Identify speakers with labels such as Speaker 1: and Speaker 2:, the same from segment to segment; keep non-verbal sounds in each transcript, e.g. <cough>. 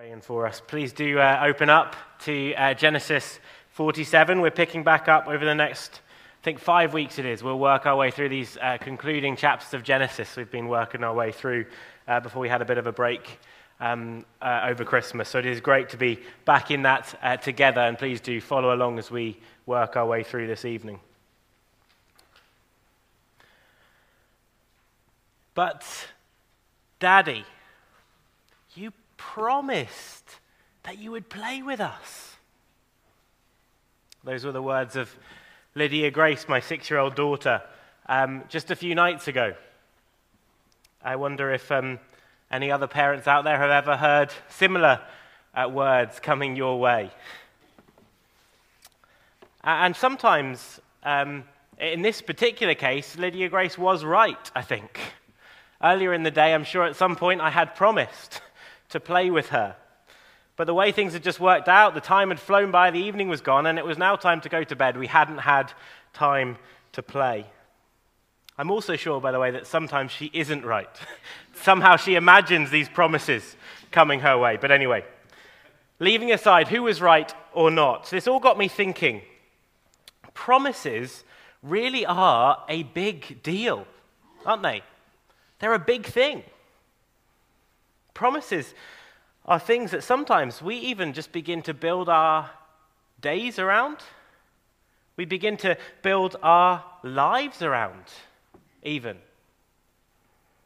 Speaker 1: praying for us. Please do uh, open up to uh, Genesis 47. We're picking back up over the next, I think, five weeks it is. We'll work our way through these uh, concluding chapters of Genesis we've been working our way through uh, before we had a bit of a break um, uh, over Christmas. So it is great to be back in that uh, together, and please do follow along as we work our way through this evening. But, Daddy, promised that you would play with us. Those were the words of Lydia Grace, my six year old daughter, um, just a few nights ago. I wonder if um, any other parents out there have ever heard similar uh, words coming your way. And sometimes, um, in this particular case, Lydia Grace was right, I think. Earlier in the day, I'm sure at some point I had promised to play with her. But the way things had just worked out, the time had flown by, the evening was gone, and it was now time to go to bed. We hadn't had time to play. I'm also sure, by the way, that sometimes she isn't right. <laughs> Somehow she imagines these promises coming her way. But anyway, leaving aside who was right or not, this all got me thinking promises really are a big deal, aren't they? They're a big thing. Promises are things that sometimes we even just begin to build our days around. We begin to build our lives around, even.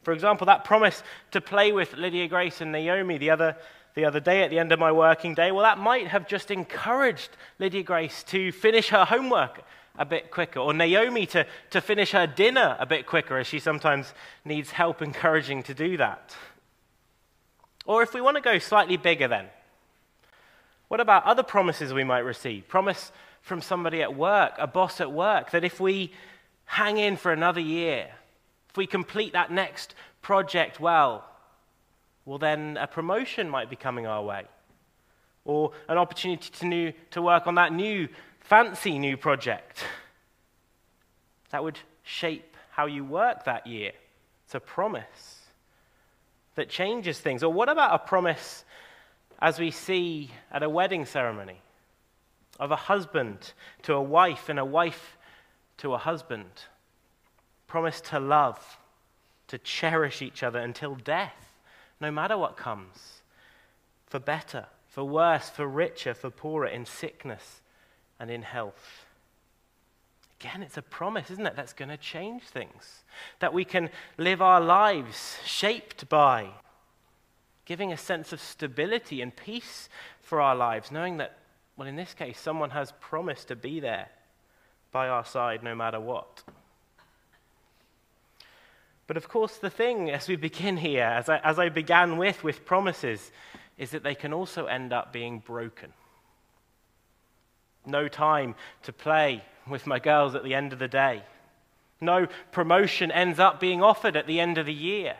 Speaker 1: For example, that promise to play with Lydia Grace and Naomi the other, the other day at the end of my working day, well, that might have just encouraged Lydia Grace to finish her homework a bit quicker, or Naomi to, to finish her dinner a bit quicker, as she sometimes needs help encouraging to do that. Or if we want to go slightly bigger, then, what about other promises we might receive? Promise from somebody at work, a boss at work, that if we hang in for another year, if we complete that next project well, well, then a promotion might be coming our way. Or an opportunity to, new, to work on that new, fancy new project. That would shape how you work that year. It's a promise that changes things? Or what about a promise as we see at a wedding ceremony of a husband to a wife and a wife to a husband? Promise to love, to cherish each other until death, no matter what comes, for better, for worse, for richer, for poorer, in sickness and in health. Again, it's a promise, isn't it? That's going to change things. That we can live our lives shaped by, giving a sense of stability and peace for our lives, knowing that, well, in this case, someone has promised to be there by our side no matter what. But of course, the thing as we begin here, as I, as I began with, with promises, is that they can also end up being broken. No time to play with my girls at the end of the day. No promotion ends up being offered at the end of the year.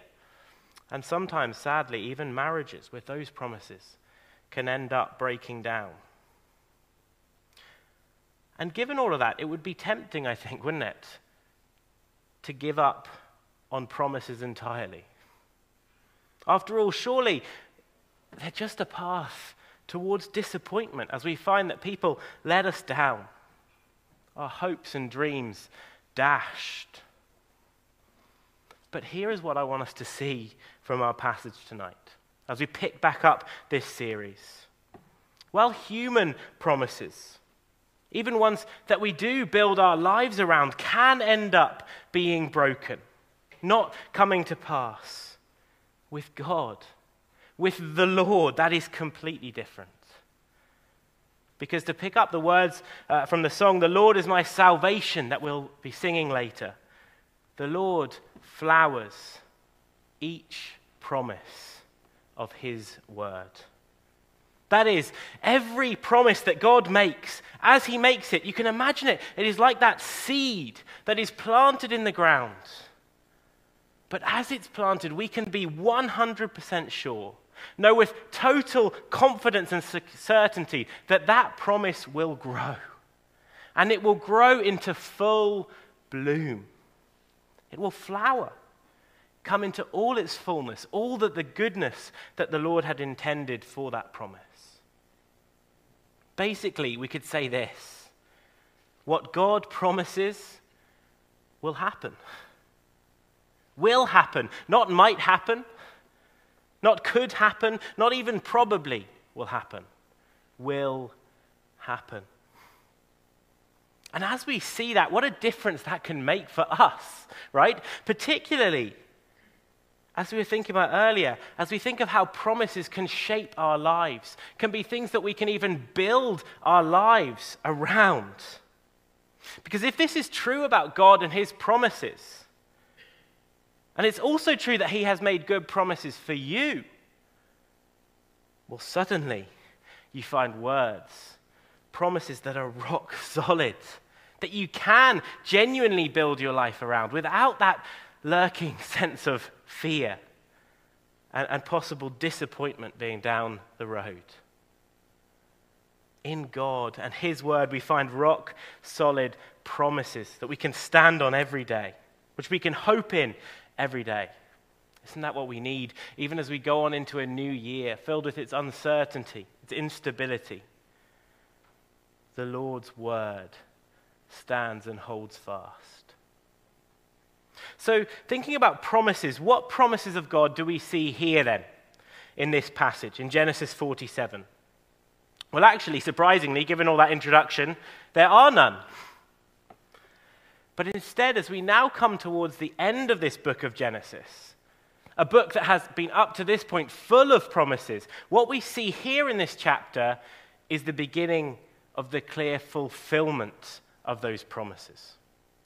Speaker 1: And sometimes, sadly, even marriages with those promises can end up breaking down. And given all of that, it would be tempting, I think, wouldn't it, to give up on promises entirely. After all, surely they're just a path towards disappointment as we find that people let us down our hopes and dreams dashed. But here is what I want us to see from our passage tonight as we pick back up this series. Well, human promises, even ones that we do build our lives around, can end up being broken, not coming to pass. With God, with the Lord, that is completely different. Because to pick up the words uh, from the song, The Lord is my salvation, that we'll be singing later, the Lord flowers each promise of his word. That is, every promise that God makes, as He makes it, you can imagine it. It is like that seed that is planted in the ground. But as it's planted, we can be 100% sure Know with total confidence and certainty that that promise will grow. And it will grow into full bloom. It will flower come into all its fullness, all that the goodness that the Lord had intended for that promise. Basically, we could say this what God promises will happen. Will happen. Not might happen, not could happen, not even probably will happen. Will happen. And as we see that, what a difference that can make for us, right? Particularly as we were thinking about earlier, as we think of how promises can shape our lives, can be things that we can even build our lives around. Because if this is true about God and His promises, and it's also true that He has made good promises for you, well, suddenly you find words, promises that are rock <laughs> solid that you can genuinely build your life around without that lurking <laughs> sense of fear and, and possible disappointment being down the road. In God and His Word, we find rock solid promises that we can stand on every day, which we can hope in every day. Isn't that what we need, even as we go on into a new year filled with its uncertainty, its instability? The Lord's Word stands and holds fast. So, thinking about promises, what promises of God do we see here then in this passage, in Genesis 47? Well, actually, surprisingly, given all that introduction, there are none. But instead, as we now come towards the end of this book of Genesis, a book that has been up to this point full of promises, what we see here in this chapter is the beginning of the clear fulfillment of those promises.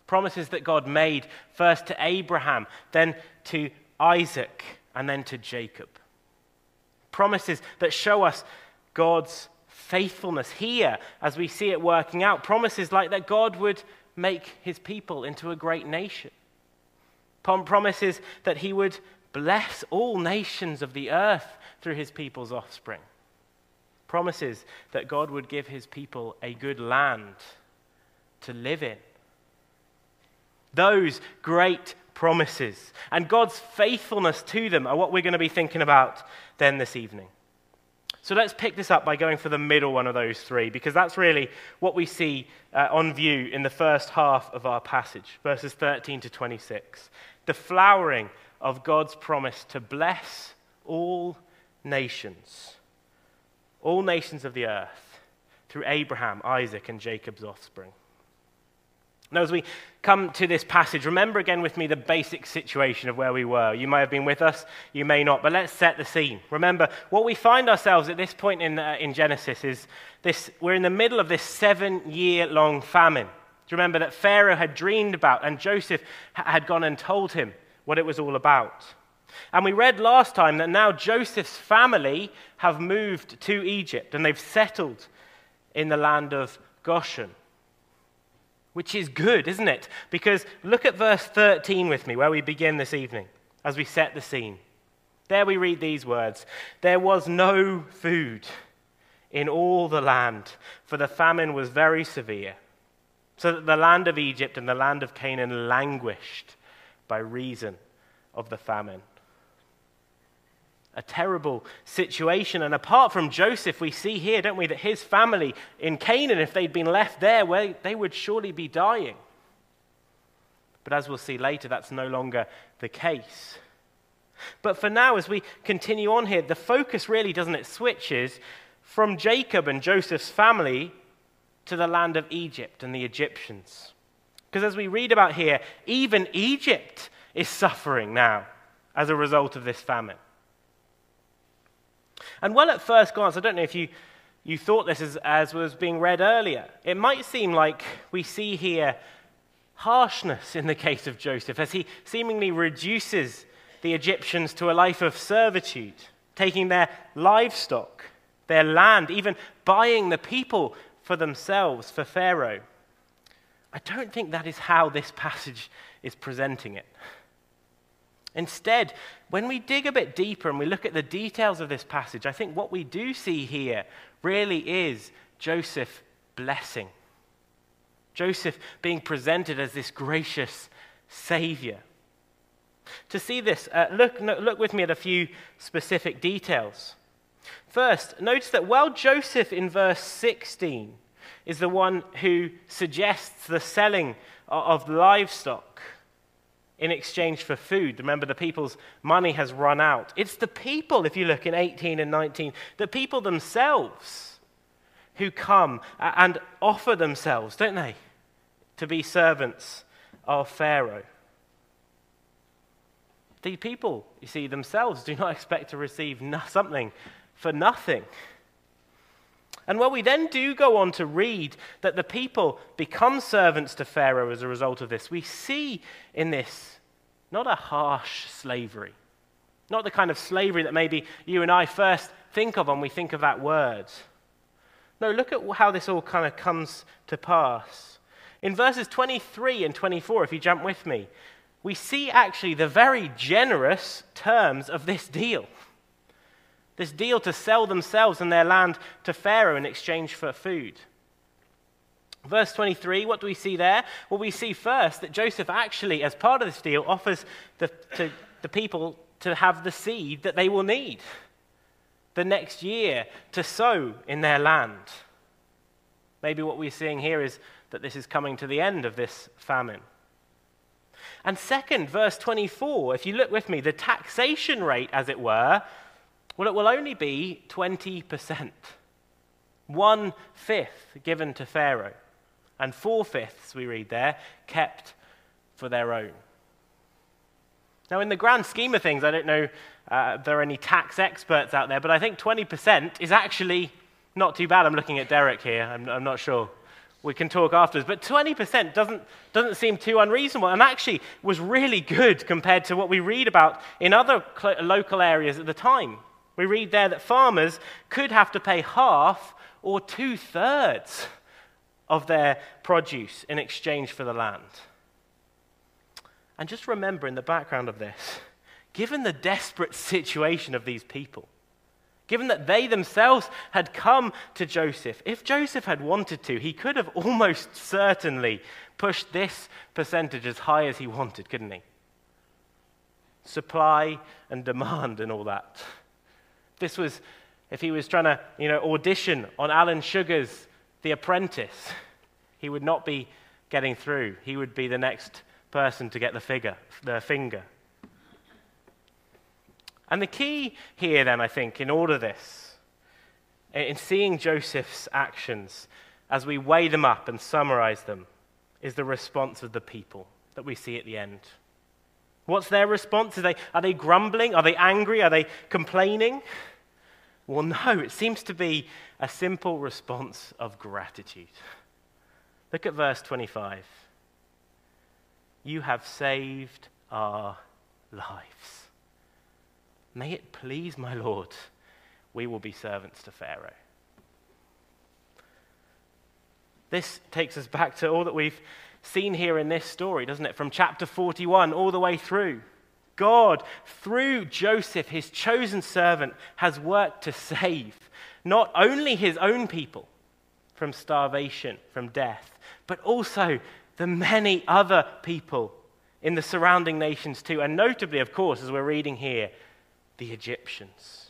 Speaker 1: Promises that God made first to Abraham, then to Isaac, and then to Jacob. Promises that show us God's faithfulness here as we see it working out. Promises like that God would make his people into a great nation. Promises that he would bless all nations of the earth through his people's offspring. Promises that God would give his people a good land to live in. Those great promises and God's faithfulness to them are what we're going to be thinking about then this evening. So let's pick this up by going for the middle one of those three, because that's really what we see uh, on view in the first half of our passage, verses 13 to 26. The flowering of God's promise to bless all nations, all nations of the earth, through Abraham, Isaac, and Jacob's offspring. Now, as we come to this passage, remember again with me the basic situation of where we were. You may have been with us, you may not, but let's set the scene. Remember, what we find ourselves at this point in, uh, in Genesis is this we're in the middle of this seven year long famine. Do you remember that Pharaoh had dreamed about and Joseph had gone and told him what it was all about? And we read last time that now Joseph's family have moved to Egypt and they've settled in the land of Goshen which is good, isn't it? Because look at verse 13 with me, where we begin this evening, as we set the scene. There we read these words There was no food in all the land, for the famine was very severe, so that the land of Egypt and the land of Canaan languished by reason of the famine a terrible situation. And apart from Joseph, we see here, don't we, that his family in Canaan, if they'd been left there, well, they would surely be dying. But as we'll see later, that's no longer the case. But for now, as we continue on here, the focus really, doesn't it, switches from Jacob and Joseph's family to the land of Egypt and the Egyptians. Because as we read about here, even Egypt is suffering now as a result of this famine. And well, at first glance, I don't know if you, you thought this as, as was being read earlier, it might seem like we see here harshness in the case of Joseph as he seemingly reduces the Egyptians to a life of servitude, taking their livestock, their land, even buying the people for themselves, for Pharaoh. I don't think that is how this passage is presenting it. Instead, when we dig a bit deeper and we look at the details of this passage, I think what we do see here really is Joseph blessing. Joseph being presented as this gracious Savior. To see this, uh, look, look with me at a few specific details. First, notice that while Joseph in verse 16 is the one who suggests the selling of livestock in exchange for food. Remember, the people's money has run out. It's the people, if you look in 18 and 19, the people themselves who come and offer themselves, don't they, to be servants of Pharaoh. The people, you see, themselves do not <laughs> expect to receive no- something for nothing. And while we then do go on to read that the people become servants to Pharaoh as a result of this, we see in this not a harsh slavery, not the kind of slavery that maybe you and I first think of when we think of that word. No, look at how this all kind of comes to pass. In verses 23 and 24, if you jump with me, we see actually the very generous terms of this deal. This deal to sell themselves and their land to Pharaoh in exchange for food. Verse 23, what do we see there? Well, we see first that Joseph actually, as part of this deal, offers the, to the people to have the seed that they will need the next year to sow in their land. Maybe what we're seeing here is that this is coming to the end of this famine. And second, verse 24, if you look with me, the taxation rate, as it were, well, it will only be 20%. One fifth given to Pharaoh, and four fifths, we read there, kept for their own. Now, in the grand scheme of things, I don't know uh, if there are any tax experts out there, but I think 20% is actually not too bad. I'm looking at Derek here, I'm, I'm not sure. We can talk afterwards. But 20% doesn't, doesn't seem too unreasonable and actually was really good compared to what we read about in other cl- local areas at the time. We read there that farmers could have to pay half or two thirds of their produce in exchange for the land. And just remember in the background of this, given the desperate situation of these people, given that they themselves had come to Joseph, if Joseph had wanted to, he could have almost certainly pushed this percentage as high as he wanted, couldn't he? Supply and demand and all that. This was if he was trying to, you know, audition on Alan Sugar's The Apprentice, he would not be getting through. He would be the next person to get the figure, the finger. And the key here, then, I think, in all of this, in seeing Joseph's actions, as we weigh them up and summarize them, is the response of the people that we see at the end. What's their response? Are they, are they grumbling? Are they angry? Are they complaining? Well, <laughs> no, it seems to be a simple response of gratitude. Look at verse 25. You have saved our lives. May it please my Lord, we will be servants to Pharaoh. This takes us back to all that we've seen here in this story, doesn't it? From chapter 41 all the way through. God, through Joseph, his chosen servant, has worked to save not only his own people from starvation, from death, but also the many other people in the surrounding nations too. And notably, of course, as we're reading here, the Egyptians.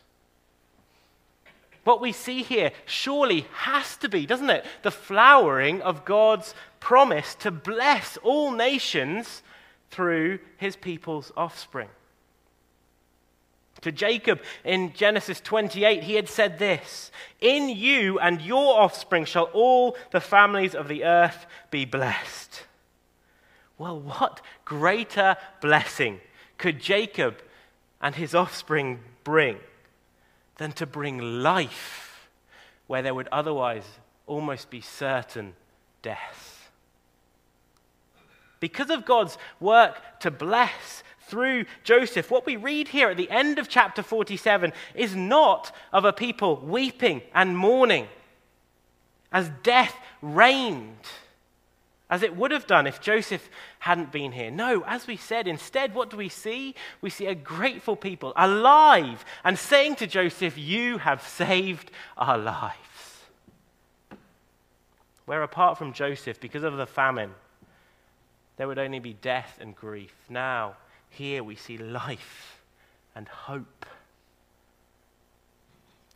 Speaker 1: What we see here surely has to be, doesn't it? The flowering of God's promise to bless all nations through his people's offspring. To Jacob in Genesis 28, he had said this In you and your offspring shall all the families of the earth be blessed. Well, what greater blessing could Jacob and his offspring bring than to bring life where there would otherwise almost be certain death. Because of God's work to bless through Joseph, what we read here at the end of chapter 47 is not of a people weeping and mourning as death reigned as it would have done if Joseph hadn't been here. No, as we said, instead, what do we see? We see a grateful people, alive, and saying to Joseph, You have saved our lives. Where apart from Joseph, because of the famine, there would only be death and grief. Now, here we see life and hope.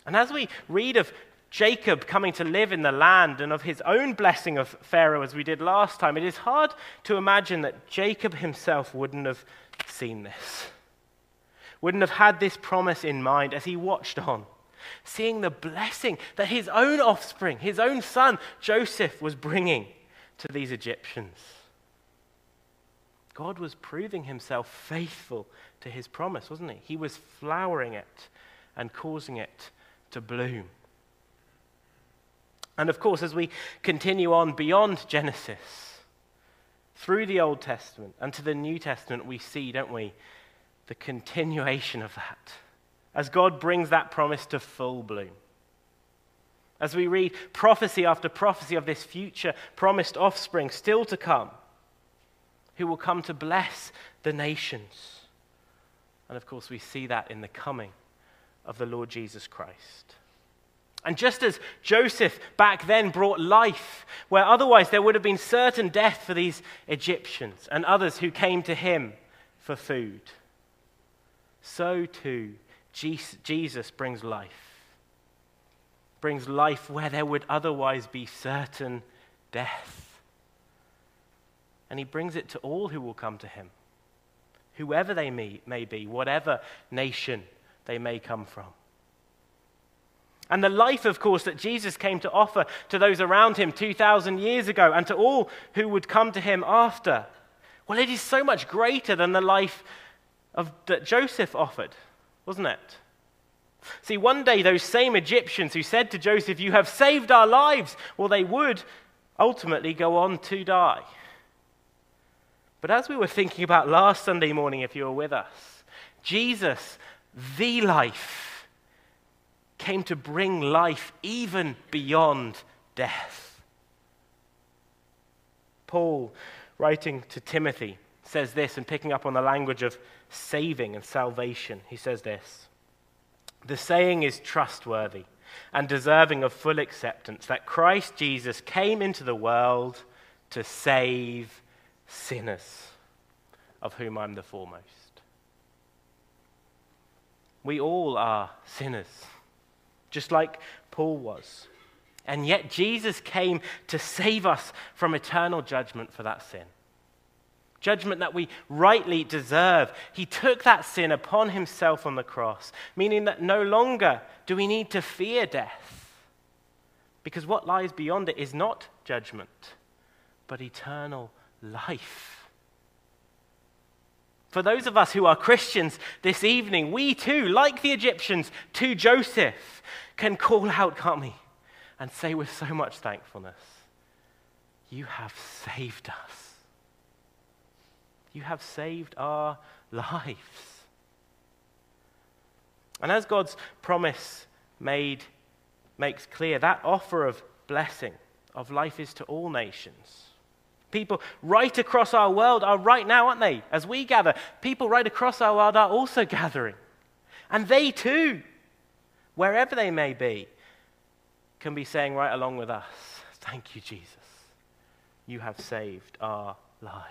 Speaker 1: And as we read of Jacob coming to live in the land and of his own blessing of Pharaoh, as we did last time, it is hard to imagine that Jacob himself wouldn't have seen this, wouldn't have had this promise in mind as he watched on, seeing the blessing that his own offspring, his own son, Joseph, was bringing to these Egyptians. God was proving himself faithful to his promise, wasn't he? He was flowering it and causing it to bloom. And of course, as we continue on beyond Genesis, through the Old Testament and to the New Testament, we see, don't we, the continuation of that as God brings that promise to full bloom. As we read prophecy after prophecy of this future promised offspring still to come, who will come to bless the nations. And of course, we see that in the coming of the Lord Jesus Christ. And just as Joseph back then brought life, where otherwise there would have been certain death for these Egyptians and others who came to him for food, so too Jesus brings life. Brings life where there would otherwise be certain death. And he brings it to all who will come to him, whoever they may be, whatever nation they may come from. And the life, of course, that Jesus came to offer to those around him 2,000 years ago and to all who would come to him after, well, it is so much greater than the life of, that Joseph offered, wasn't it? See, one day those same Egyptians who said to Joseph, You have saved our lives, well, they would ultimately go on to die. But as we were thinking about last Sunday morning, if you were with us, Jesus the life, came to bring life even beyond death. Paul, writing to Timothy, says this and picking up on the language of saving and salvation. He says this The saying is trustworthy and deserving of full acceptance that Christ Jesus came into the world to save sinners, of whom I'm the foremost. We all are sinners, just like Paul was. And yet Jesus came to save us from eternal judgment for that sin. Judgment that we rightly deserve. He took that sin upon himself on the cross, meaning that no longer do we need to fear death. Because what lies beyond it is not judgment, but eternal life. For those of us who are Christians this evening, we too, like the Egyptians to Joseph, can call out, can't we? And say with so much thankfulness, You have saved us. You have saved our lives. And as God's promise made makes clear, that offer of blessing, of life is to all nations. People right across our world are right now, aren't they? As we gather, people right across our world are also <laughs> gathering. And they too, wherever they may be, can be saying right along with us, Thank you, Jesus. You have saved our lives.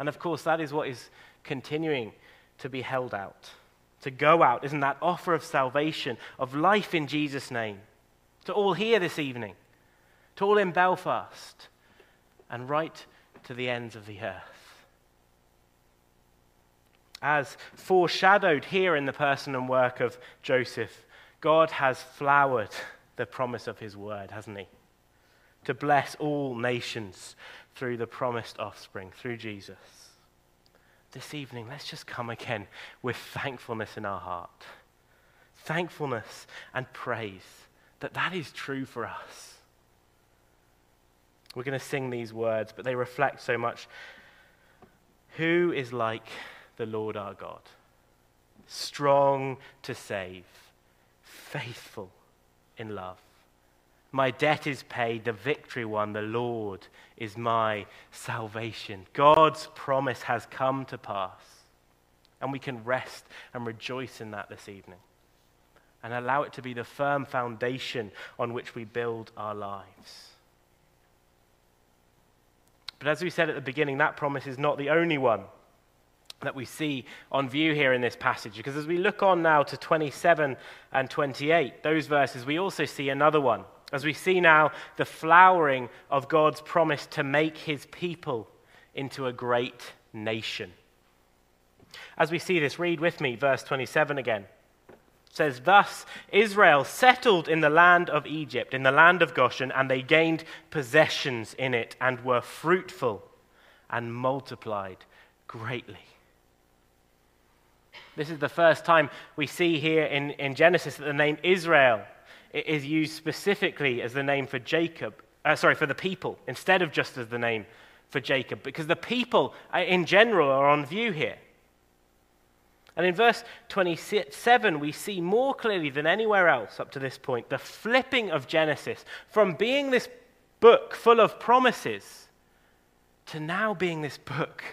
Speaker 1: And of course, that is what is continuing to be held out. To go out, isn't that offer of salvation, of life in Jesus' name? To all here this evening, to all in Belfast, and right to the ends of the earth. As foreshadowed here in the person and work of Joseph, God has flowered the promise of his word, hasn't he? To bless all nations through the promised offspring, through Jesus. This evening, let's just come again with thankfulness in our heart. Thankfulness and praise that that is true for us we're going to sing these words, but they reflect so much. Who is like the Lord our God? Strong to save, faithful in love. My debt is paid, the victory won, the Lord is my salvation. God's promise has come to pass. And we can rest and rejoice in that this evening and allow it to be the firm foundation on which we build our lives. But as we said at the beginning, that promise is not the only one. that we see on view here in this passage. Because as we look on now to 27 and 28, those verses, we also see another one. As we see now the flowering of God's promise to make his people into a great nation. As we see this, read with me verse 27 again. Says, Thus Israel settled in the land of Egypt, in the land of Goshen, and they gained possessions in it and were fruitful and multiplied greatly. This is the first time we see here in, in Genesis that the name Israel is used specifically as the name for Jacob, uh, sorry, for the people, instead of just as the name for Jacob, because the people uh, in general are on view here. And in verse 27, we see more clearly than anywhere else up to this point the flipping of Genesis from being this book full of promises to now being this book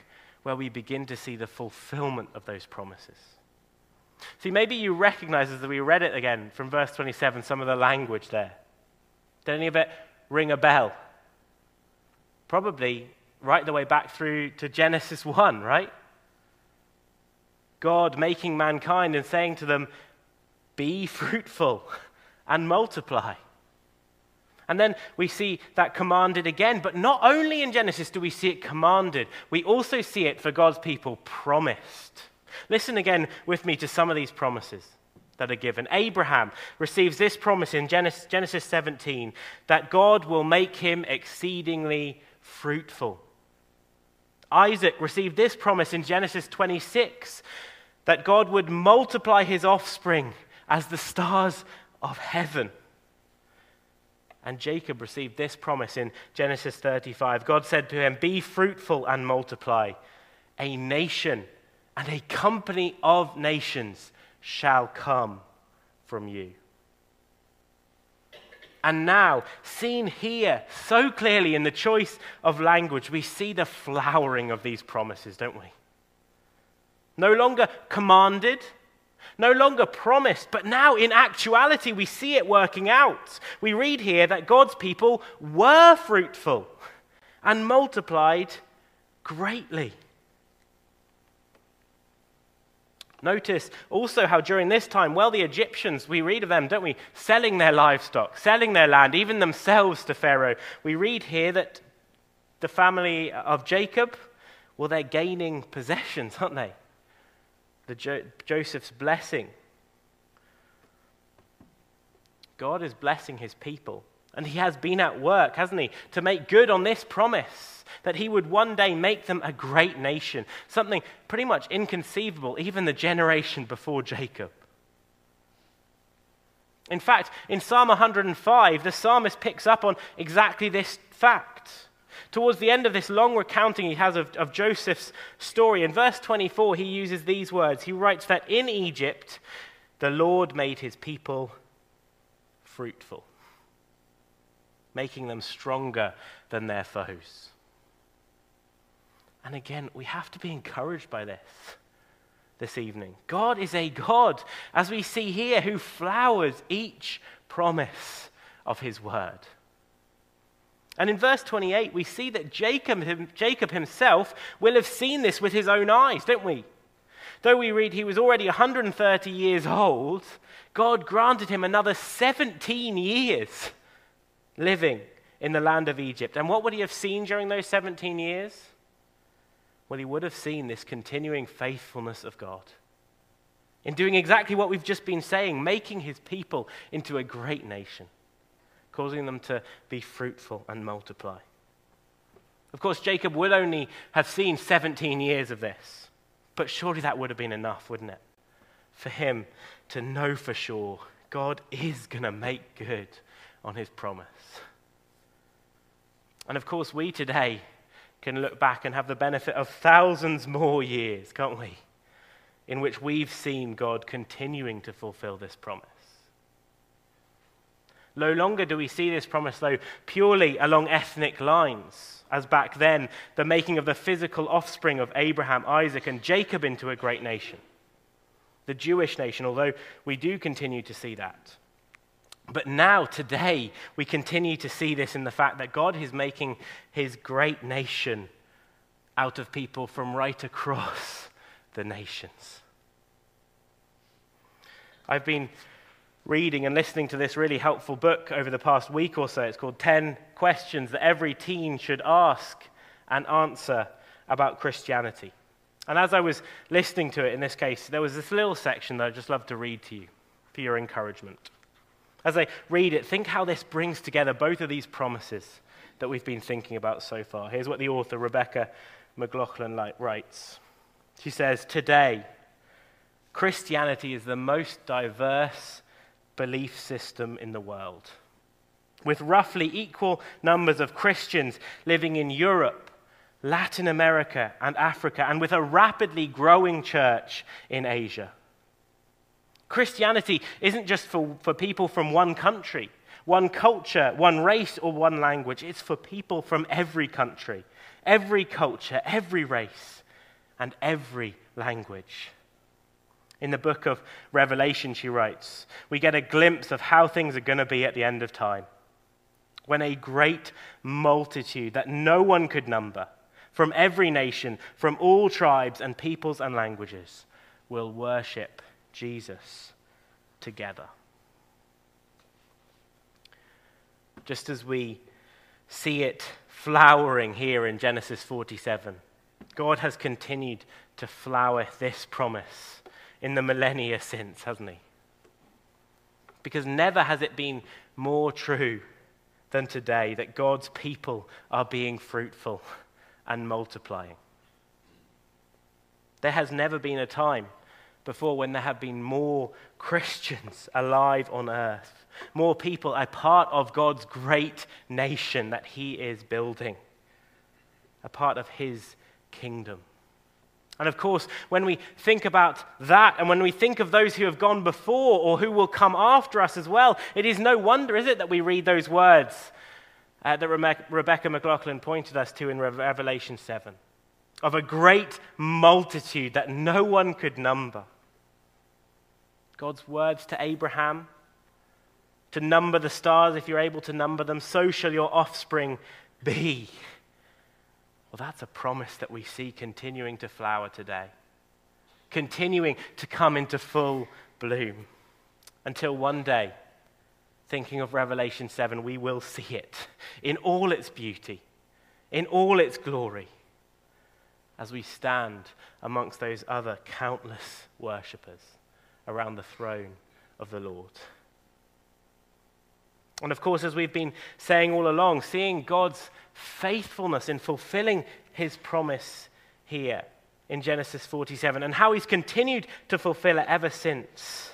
Speaker 1: where we begin to see the fulfillment of those promises. See, maybe you recognize as we read it again from verse 27 some of the language there. Did any of it ring a bell? Probably right the way back through to Genesis 1, right? God making mankind and saying to them, Be fruitful and multiply. And then we see that commanded again. But not only in Genesis do we see it commanded, we also see it for God's people promised. Listen again with me to some of these promises that are given. Abraham receives this promise in Genesis 17 that God will make him exceedingly fruitful. Isaac received this promise in Genesis 26 that God would multiply his offspring as the stars of heaven. And Jacob received this promise in Genesis 35. God said to him, Be fruitful and multiply. A nation and a company of nations shall come from you. And now, seen here so clearly in the choice of language, we see the flowering of these promises, don't we? No longer commanded, no longer promised, but now in actuality we see it working out. We read here that God's people were fruitful and multiplied greatly. Notice also how during this time, well, the Egyptians, we read of them, don't we, selling their livestock, selling their land, even themselves to Pharaoh. We read here that the family of Jacob, well, they're gaining possessions, aren't they? the jo- Joseph's blessing. God is blessing his people. And he has been at work, hasn't he, to make good on this promise that he would one day make them a great nation. Something pretty much inconceivable, even the generation before Jacob. In fact, in Psalm 105, the psalmist picks up on exactly this fact. Towards the end of this long recounting he has of, of Joseph's story, in verse 24, he uses these words. He writes that in Egypt, the Lord made his people fruitful, making them stronger than their foes. And again, we have to be encouraged by this this evening. God is a God, as we see here, who flowers each promise of his word. And in verse 28, we see that Jacob, Jacob himself will have seen this with his own eyes, don't we? Though we read he was already 130 years old, God granted him another 17 years living in the land of Egypt. And what would he have seen during those 17 years? Well, he would have seen this continuing faithfulness of God in doing exactly what we've just been saying, making his people into a great nation causing them to be fruitful and multiply. Of course, Jacob would only have seen 17 years of this, but surely that would have been enough, wouldn't it? For him to know for sure God is going to make good on his promise. And of course, we today can look back and have the benefit of thousands more years, can't we? In which we've seen God continuing to fulfill this promise. No longer do we see this promise, though, purely along ethnic lines, as back then, the making of the physical offspring of Abraham, Isaac, and Jacob into a great nation, the Jewish nation, although we do continue to see that. But now, today, we continue to see this in the fact that God is making his great nation out of people from right across <laughs> the nations. I've been reading and listening to this really helpful book over the past week or so. It's called 10 Questions That Every Teen Should Ask and Answer About Christianity. And as I was listening to it in this case, there was this little section that I'd just love to read to you for your encouragement. As I read it, think how this brings together both of these promises that we've been thinking about so far. Here's what the author, Rebecca McLaughlin, writes. She says, Today, Christianity is the most diverse belief system in the world, with roughly equal numbers of Christians living in Europe, Latin America, and Africa, and with a rapidly growing church in Asia. Christianity isn't just for, for people from one country, one culture, one race, or one language. It's for people from every country, every culture, every race, and every language. In the book of Revelation, she writes, we get a glimpse of how things are going to be at the end of time. When a great multitude that no one could number, from every nation, from all tribes and peoples and languages, will worship Jesus together. Just as we see it flowering here in Genesis 47, God has continued to flower this promise in the millennia since, hasn't he? Because never has it been more true than today that God's people are being fruitful and multiplying. There has never been a time before when there have been more Christians alive on earth, more people a part of God's great nation that He is building, a part of His kingdom. And of course, when we think about that and when we think of those who have gone before or who will come after us as well, it is no wonder, is it, that we read those words uh, that Rebecca McLaughlin pointed us to in Revelation 7 of a great multitude that no one could number. God's words to Abraham to number the stars if you're able to number them, so shall your offspring be. Well, that's a promise that we see continuing to flower today, continuing to come into full bloom until one day, thinking of Revelation 7, we will see it in all its beauty, in all its glory, as we stand amongst those other countless worshippers around the throne of the Lord. And of course, as we've been saying all along, seeing God's faithfulness in fulfilling his promise here in Genesis 47 and how he's continued to fulfill it ever since,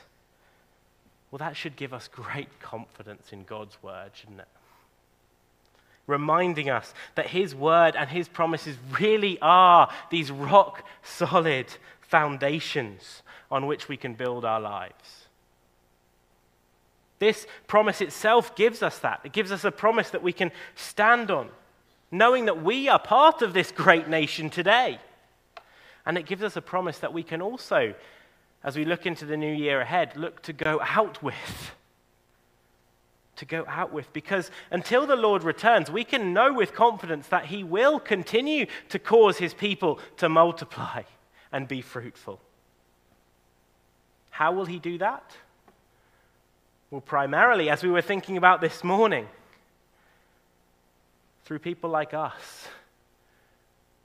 Speaker 1: well, that should give us great confidence in God's word, shouldn't it? Reminding us that his word and his promises really are these rock solid foundations on which we can build our lives. This promise itself gives us that. It gives us a promise that we can stand on, knowing that we are part of this great nation today. And it gives us a promise that we can also, as we look into the new year ahead, look to go out with. To go out with. Because until the Lord returns, we can know with confidence that He will continue to cause His people to multiply and be fruitful. How will He do that? Well, primarily, as we were thinking about this morning, through people like us,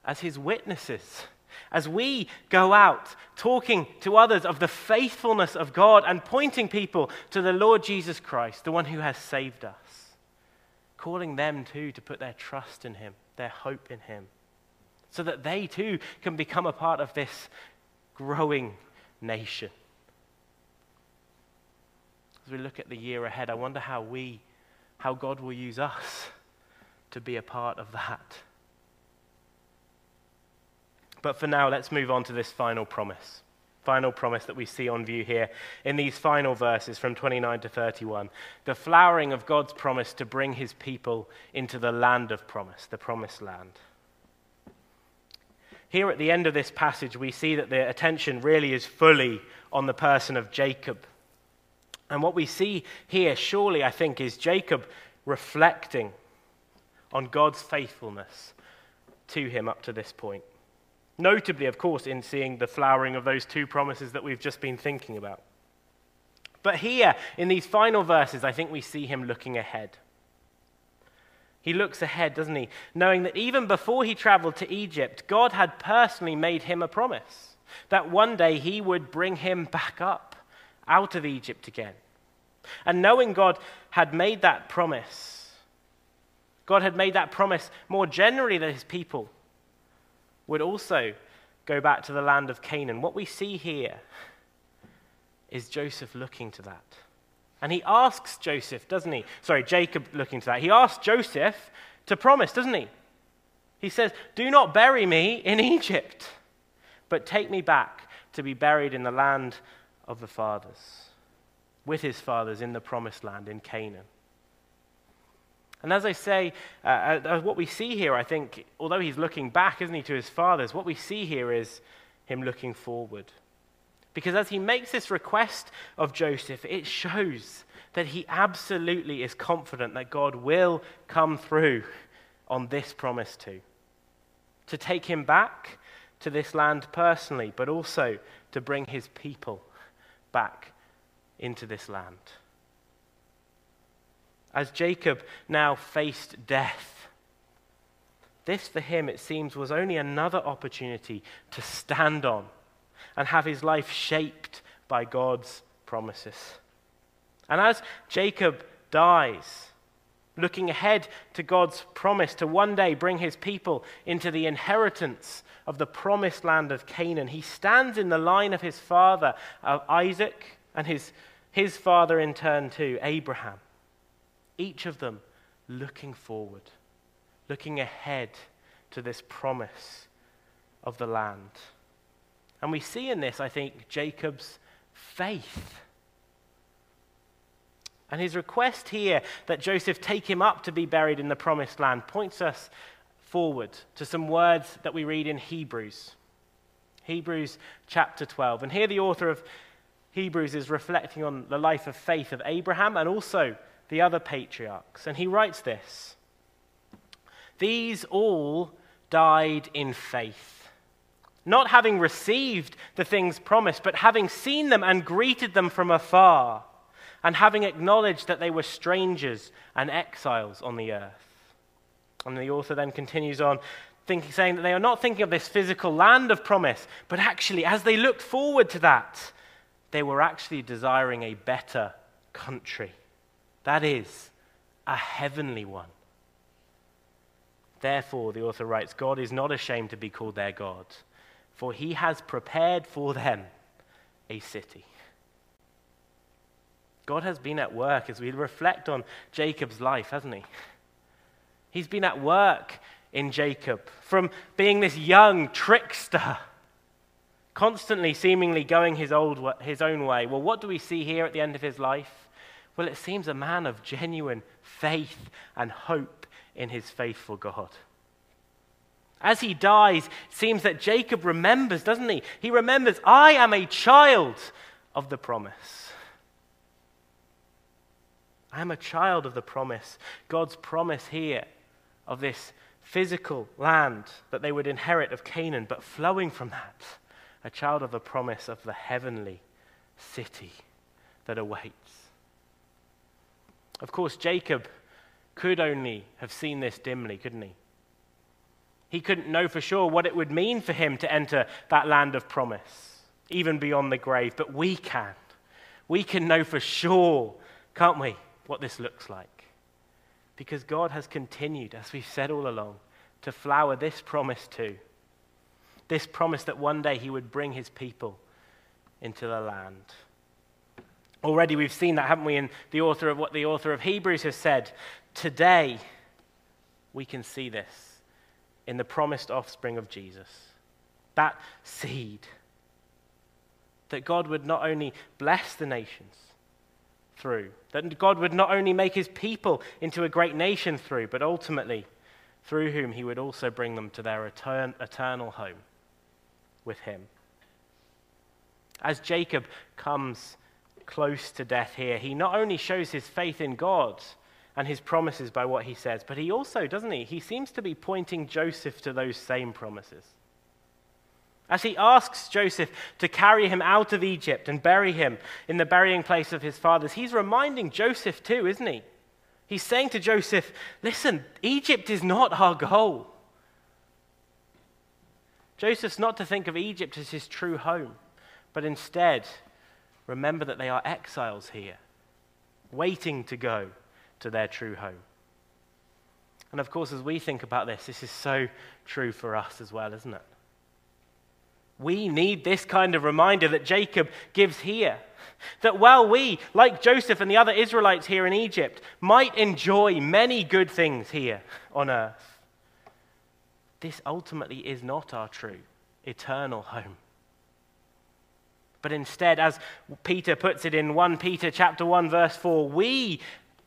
Speaker 1: as his witnesses, as we go out talking to others of the faithfulness of God and pointing people to the Lord Jesus Christ, the one who has saved us, calling them too to put their trust in him, their hope in him, so that they too can become a part of this growing nation as we look at the year ahead, I wonder how we, how God will use us to be a part of that. But for now, let's move on to this final promise. Final promise that we see on view here in these final verses from 29 to 31. The flowering of God's promise to bring his people into the land of promise, the promised land. Here at the end of this passage, we see that the attention really is fully on the person of Jacob. And what we see here, surely, I think, is Jacob reflecting on God's faithfulness to him up to this point. Notably, of course, in seeing the flowering of those two promises that we've just been thinking about. But here, in these final verses, I think we see him looking ahead. He looks ahead, doesn't he? Knowing that even before he traveled to Egypt, God had personally made him a promise that one day he would bring him back up out of Egypt again. And knowing God had made that promise, God had made that promise more generally that his people would also go back to the land of Canaan. What we see here is Joseph looking to that. And he asks Joseph, doesn't he? Sorry, Jacob looking to that. He asks Joseph to promise, doesn't he? He says, Do not bury me in Egypt, but take me back to be buried in the land of the fathers, with his fathers in the promised land in Canaan. And as I say, uh, uh, what we see here, I think, although he's looking back, isn't he, to his fathers, what we see here is him looking forward. Because as he makes this request of Joseph, it shows that he absolutely is confident that God will come through on this promise too. To take him back to this land personally, but also to bring his people back into this land. As Jacob now faced death, this for him, it seems, was only another opportunity to stand on and have his life shaped by God's promises. And as Jacob dies, looking ahead to God's promise to one day bring his people into the inheritance of the promised land of Canaan, he stands in the line of his father, of Isaac, and his, his father in turn too, Abraham. Each of them looking forward, looking ahead to this promise of the land. And we see in this, I think, Jacob's faith. And his request here that Joseph take him up to be buried in the promised land points us forward to some words that we read in Hebrews. Hebrews chapter 12. And here the author of Hebrews is reflecting on the life of faith of Abraham and also the other patriarchs. And he writes this These all died in faith not having received the things promised, but having seen them and greeted them from afar, and having acknowledged that they were strangers and exiles on the earth. And the author then continues on, thinking, saying that they are not thinking of this physical land of promise, but actually, as they looked forward to that, they were actually desiring a better country. That is, a heavenly one. Therefore, the author writes, God is not ashamed to be called their God for he has prepared for them a city. God has been at work as we reflect on Jacob's life, hasn't he? He's been at work in Jacob from being this young trickster, constantly seemingly going his, old, his own way. Well, what do we see here at the end of his life? Well, it seems a man of genuine faith and hope in his faithful God. As he dies, it seems that Jacob remembers, doesn't he? He remembers, I am a child of the promise. I am a child of the promise. God's promise here of this physical land that they would inherit of Canaan, but flowing from that, a child of the promise of the heavenly city that awaits. Of course, Jacob could only have seen this dimly, couldn't he? He couldn't know for sure what it would mean for him to enter that land of promise, even beyond the grave. But we can. We can know for sure, can't we, what this looks like? Because God has continued, as we've said all along, to flower this promise too. This promise that one day he would bring his people into the land. Already we've seen that, haven't we, in the author of what the author of Hebrews has said. Today, we can see this in the promised offspring of Jesus. That seed. That God would not only bless the nations through, that God would not only make his people into a great nation through, but ultimately through whom he would also bring them to their etern- eternal home with him. As Jacob comes close to death here, he not only shows his faith in God and his promises by what he says. But he also, doesn't he? He seems to be pointing Joseph to those same promises. As he asks Joseph to carry him out of Egypt and bury him in the burying place of his fathers, he's reminding Joseph too, isn't he? He's saying to Joseph, Listen, Egypt is not our goal. Joseph's not to think of Egypt as his true home, but instead, remember that they are exiles here, waiting to go to their true home. And of course, as we think about this, this is so true for us as well, isn't it? We need this kind of reminder that Jacob gives here. That while we, like Joseph and the other Israelites here in Egypt, might enjoy many good things here on earth, this ultimately is not our true eternal home. But instead, as Peter puts it in 1 Peter chapter 1 verse 4, we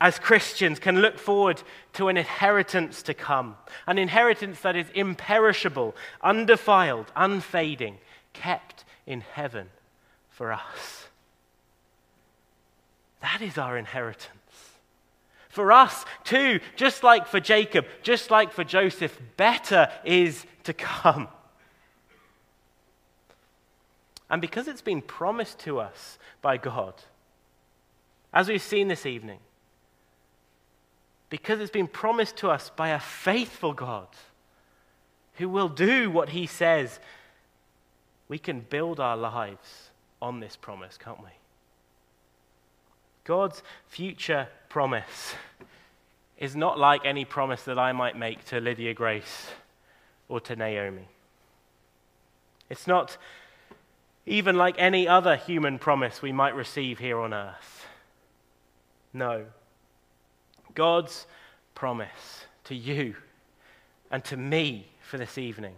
Speaker 1: as Christians can look forward to an inheritance to come, an inheritance that is imperishable, undefiled, unfading, kept in heaven for us. That is our inheritance. For us, too, just like for Jacob, just like for Joseph, better is to come. And because it's been promised to us by God, as we've seen this evening, because it's been promised to us by a faithful God who will do what he says, we can build our lives on this promise, can't we? God's future promise is not like any promise that I might make to Lydia Grace or to Naomi. It's not even like any other human promise we might receive here on earth. No. God's promise to you and to me for this evening,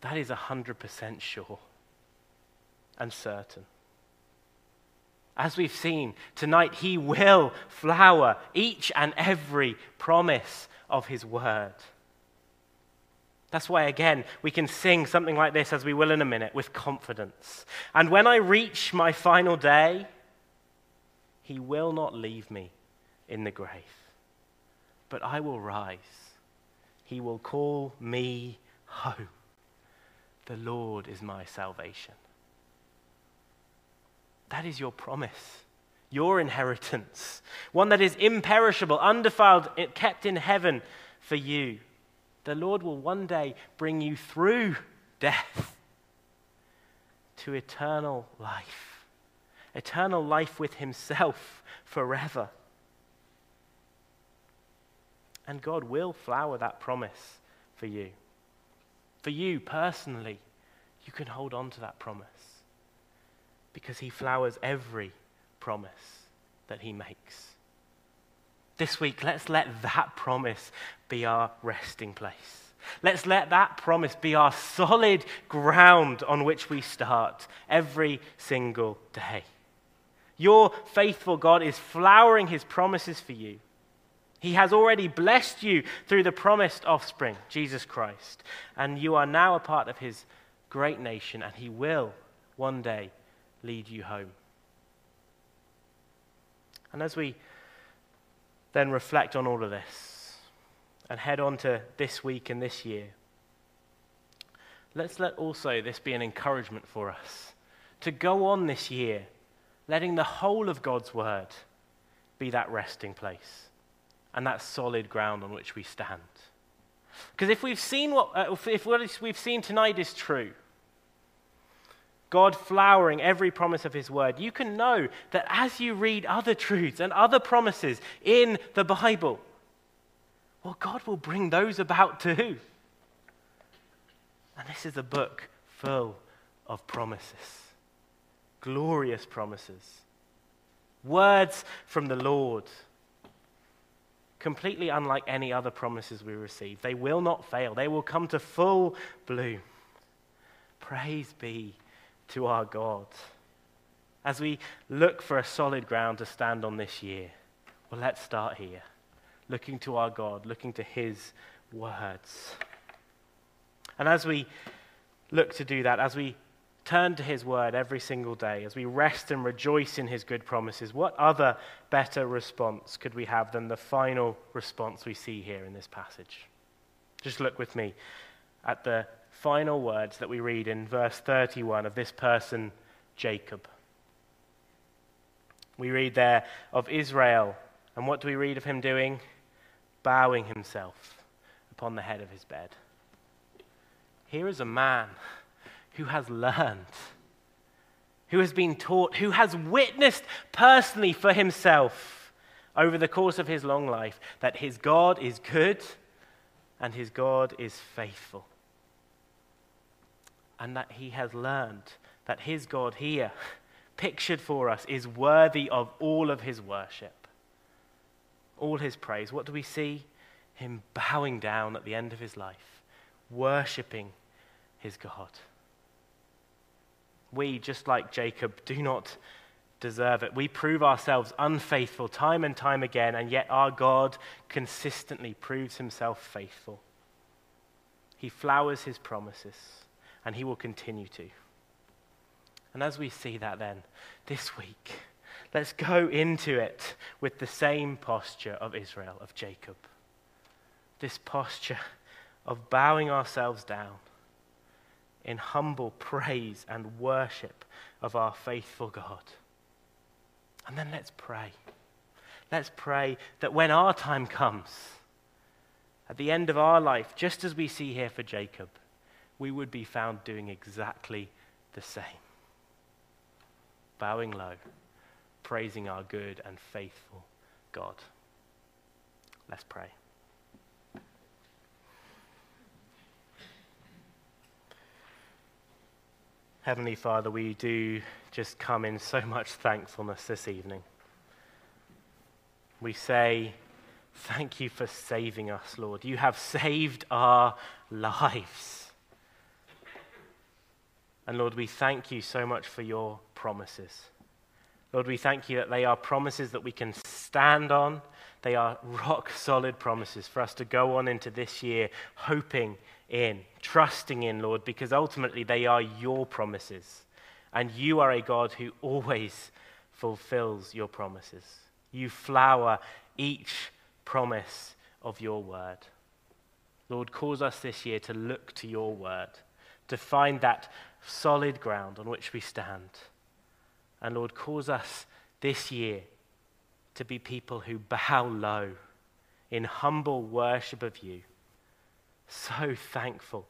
Speaker 1: that is 100% sure and certain. As we've seen tonight, He will flower each and every promise of His word. That's why, again, we can sing something like this, as we will in a minute, with confidence. And when I reach my final day, He will not leave me in the grave, but I will rise. He will call me home. The Lord is my salvation. That is your promise, your inheritance, one that is imperishable, undefiled, kept in heaven for you the Lord will one day bring you through death to eternal life, eternal life with Himself forever. And God will flower that promise for you. For you personally, you can hold on to that promise because He flowers every promise that He makes. This week, let's let that promise be our resting place. Let's let that promise be our solid ground on which we start every single day. Your faithful God is flowering his promises for you. He has already blessed you through the promised offspring, Jesus Christ. And you are now a part of his great nation, and he will one day lead you home. And as we then reflect on all of this and head on to this week and this year, let's let also this be an encouragement for us to go on this year, letting the whole of God's word be that resting place and that solid ground on which we stand. Because if we've seen what, uh, if what we've seen tonight is true, God flowering every promise of His word, you can know that as you read other truths and other promises in the Bible, well, God will bring those about too. And this is a book full of promises, glorious promises, words from the Lord, completely unlike any other promises we receive. They will not fail, they will come to full bloom. Praise be to our God. As we look for a solid ground to stand on this year, well, let's start here. Looking to our God, looking to His words. And as we look to do that, as we turn to His word every single day, as we rest and rejoice in His good promises, what other better response could we have than the final response we see here in this passage? Just look with me at the final words that we read in verse 31 of this person, Jacob. We read there of Israel, and what do we read of him doing? Bowing himself upon the head of his bed. Here is a man who has learned, who has been taught, who has witnessed personally for himself over the course of his long life that his God is good and his God is faithful. And that he has learned that his God here, pictured for us, is worthy of all of his worship, all his praise. What do we see? Him bowing down at the end of his life, worshipping his God. We, just like Jacob, <laughs> do not deserve it. We prove ourselves unfaithful time and time again, and yet our God consistently proves himself faithful. He flowers his promises, and he will continue to. And as we see that then, this week, let's go into it with the same posture of Israel, of Jacob. This posture of bowing ourselves down in humble praise and worship of our faithful God. And then let's pray. Let's pray that when our time comes, at the end of our life, just as we see here for Jacob, we would be found doing exactly the same. Bowing low, praising our good and faithful God. Let's pray. Heavenly Father, we do just come in so much thankfulness this evening. We say, Thank you for saving us, Lord. You have saved our lives. And Lord, we thank you so much for your promises. Lord, we thank you that they are promises that we can stand on. They are rock solid promises for us to go on into this year hoping in, trusting in, Lord, because ultimately they are your promises. And you are a God who <laughs> always fulfills your promises. You flower each promise of your word. Lord, cause us this year to look to your word, to find that solid ground on which we stand. And Lord, cause us this year to be people who bow low in humble worship of you so thankful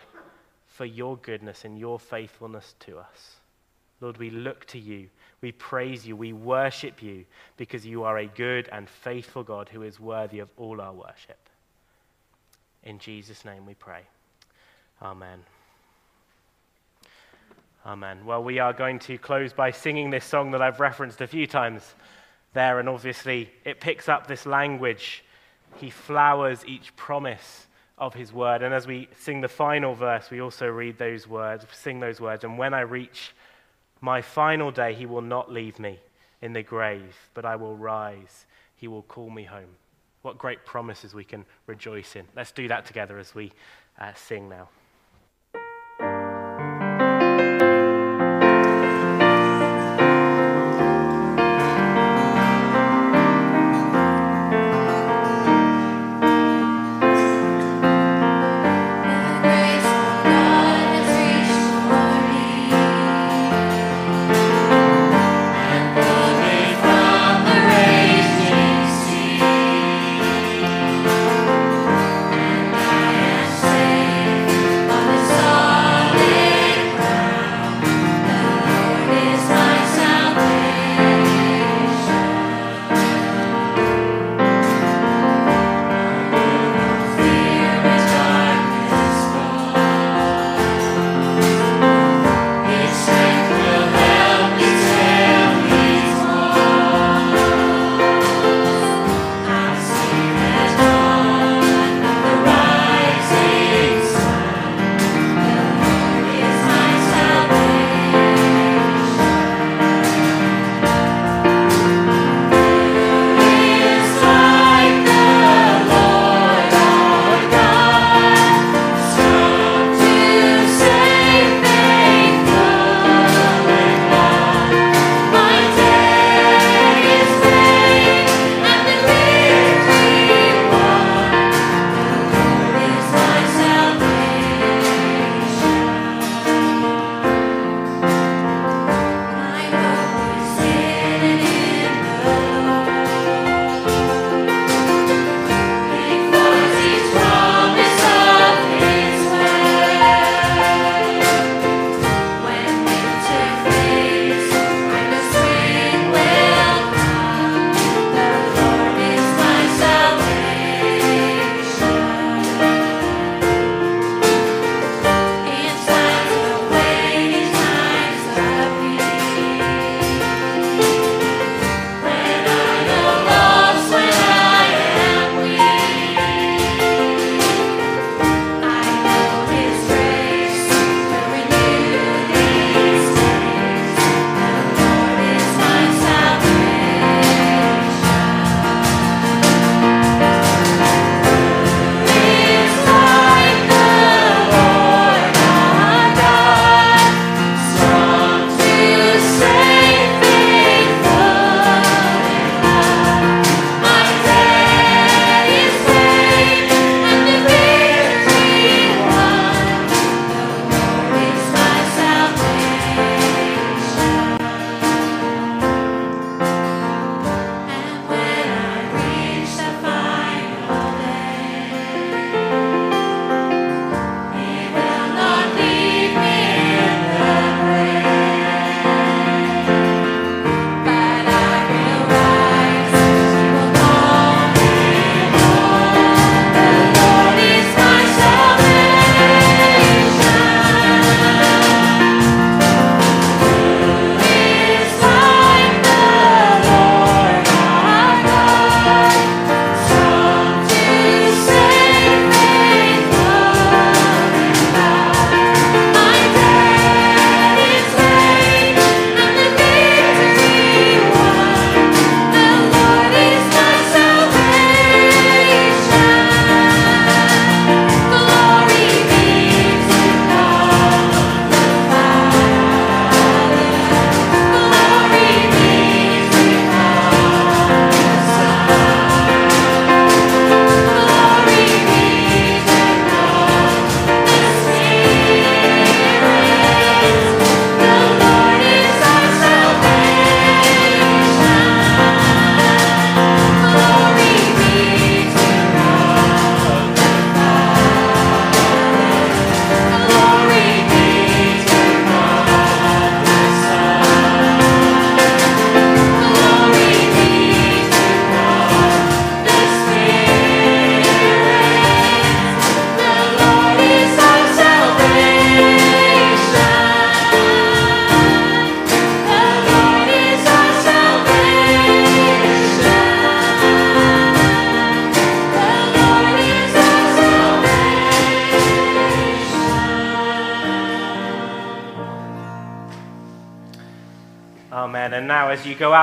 Speaker 1: for your goodness and your faithfulness to us. Lord, we look to you. We praise you. We worship you because you are a good and faithful God who is worthy of all our worship. In Jesus' name we pray. Amen. Amen. Well, we are going to close by singing this song that I've referenced a few times there, and obviously it picks up this language. He flowers each promise of his word. And as we sing the final verse, we also read those words, sing those words. And when I reach my final day, he will not leave me in the grave, but I will rise. He will call me home. What great promises we can rejoice in. Let's do that together as we uh, sing now.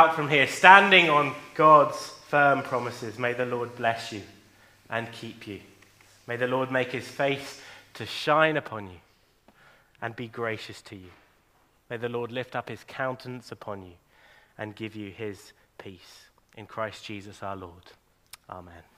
Speaker 1: Out from here, standing on God's firm promises, may the Lord bless you and keep you. May the Lord make his face to shine upon you and be gracious to you. May the Lord lift up his countenance upon you and give you his peace. In Christ Jesus our Lord. Amen.